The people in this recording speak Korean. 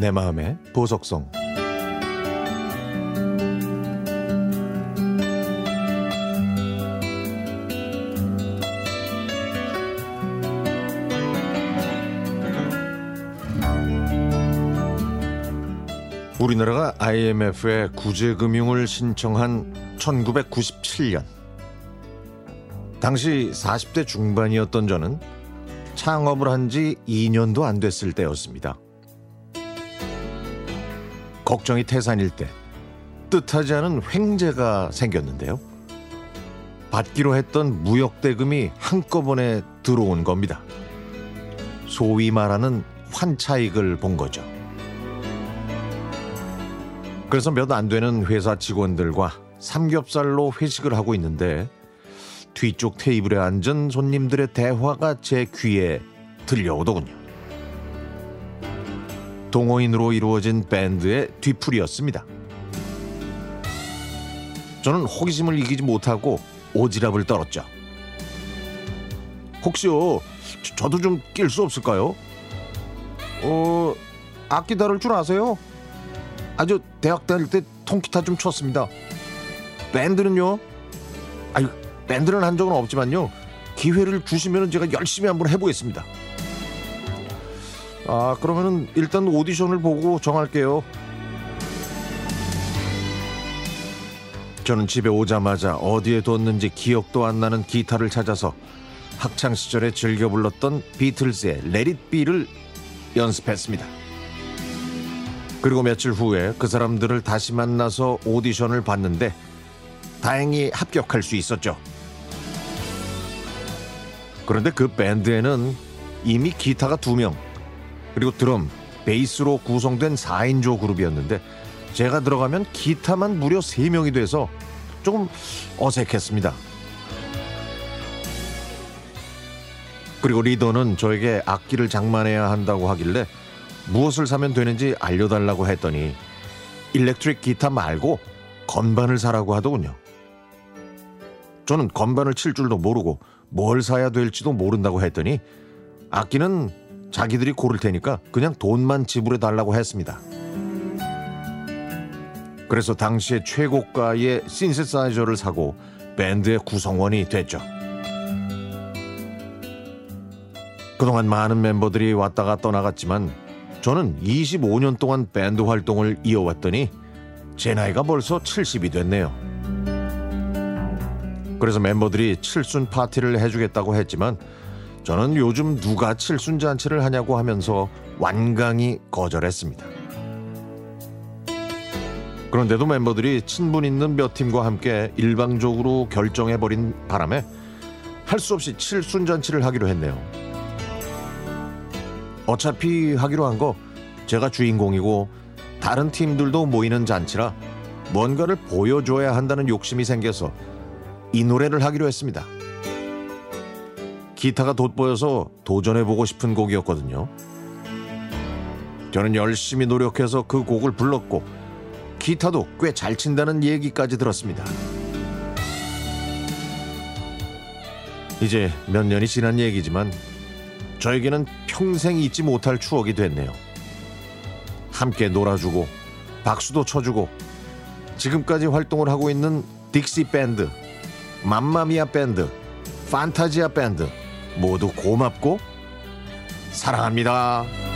내 마음의 보석성 우리나라가 IMF에 구제금융을 신청한 1997년 당시 40대 중반이었던 저는 창업을 한 지 2년도 안 됐을 때였습니다. 걱정이 태산일 때 뜻하지 않은 횡재가 생겼는데요. 받기로 했던 무역 대금이 한꺼번에 들어온 겁니다. 소위 말하는 환차익을 본 거죠. 그래서 몇 안 되는 회사 직원들과 삼겹살로 회식을 하고 있는데 뒤쪽 테이블에 앉은 손님들의 대화가 제 귀에 들려오더군요. 동호인으로 이루어진 밴드의 뒤풀이였습니다. 저는 호기심을 이기지 못하고 오지랖을 떨었죠. 혹시요, 저 도 좀 낄 수 없을까요? 어, 악기 다룰 줄 아세요? 아주 대학 다닐 때 통기타 좀 쳤습니다. 밴드는요? 아유, 밴드는 한 적은 없지만요. 기회를 주시면 제가 열심히 한번 해보겠습니다. 아, 그러면은 일단 오디션을 보고 정할게요. 저는 집에 오자마자 어디에 뒀는지 기억도 안 나는 기타를 찾아서 학창 시절에 즐겨 불렀던 비틀즈의 Be를 연습했습니다. 그리고 며칠 후에 그 사람들을 다시 만나서 오디션을 봤는데 다행히 합격할 수 있었죠. 그런데 그 밴드에는 이미 기타가 두 명, 그리고 드럼, 베이스로 구성된 4인조 그룹이었는데 제가 들어가면 기타만 무려 3명이 돼서 조금 어색했습니다. 그리고 리더는 저에게 악기를 장만해야 한다고 하길래 무엇을 사면 되는지 알려달라고 했더니 일렉트릭 기타 말고 건반을 사라고 하더군요. 저는 건반을 칠 줄도 모르고 뭘 사야 될지도 모른다고 했더니 악기는 자기들이 고를 테니까 그냥 돈만 지불해 달라고 했습니다. 그래서 당시에 최고가의 신세사이저를 사고 밴드의 구성원이 됐죠. 그동안 많은 멤버들이 왔다가 떠나갔지만 저는 25년 동안 밴드 활동을 이어왔더니 제 나이가 벌써 70이 됐네요. 그래서 멤버들이 칠순 파티를 해주겠다고 했지만 저는 요즘 누가 칠순 잔치를 하냐고 하면서 완강히 거절했습니다. 그런데도 멤버들이 친분 있는 몇 팀과 함께 일방적으로 결정해버린 바람에 할 수 없이 칠순 잔치를 하기로 했네요. 어차피 하기로 한 거 제가 주인공이고 다른 팀들도 모이는 잔치라 뭔가를 보여줘야 한다는 욕심이 생겨서 이 노래를 하기로 했습니다. 기타가 돋보여서 도전해보고 싶은 곡이었거든요. 저는 열심히 노력해서 그 곡을 불렀고 기타도 꽤 잘 친다는 얘기까지 들었습니다. 이제 몇 년이 지난 얘기지만 저에게는 평생 잊지 못할 추억이 됐네요. 함께 놀아주고 박수도 쳐주고 지금까지 활동을 하고 있는 딕시 밴드, 맘마미아 밴드, 판타지아 밴드 모두 고맙고 사랑합니다.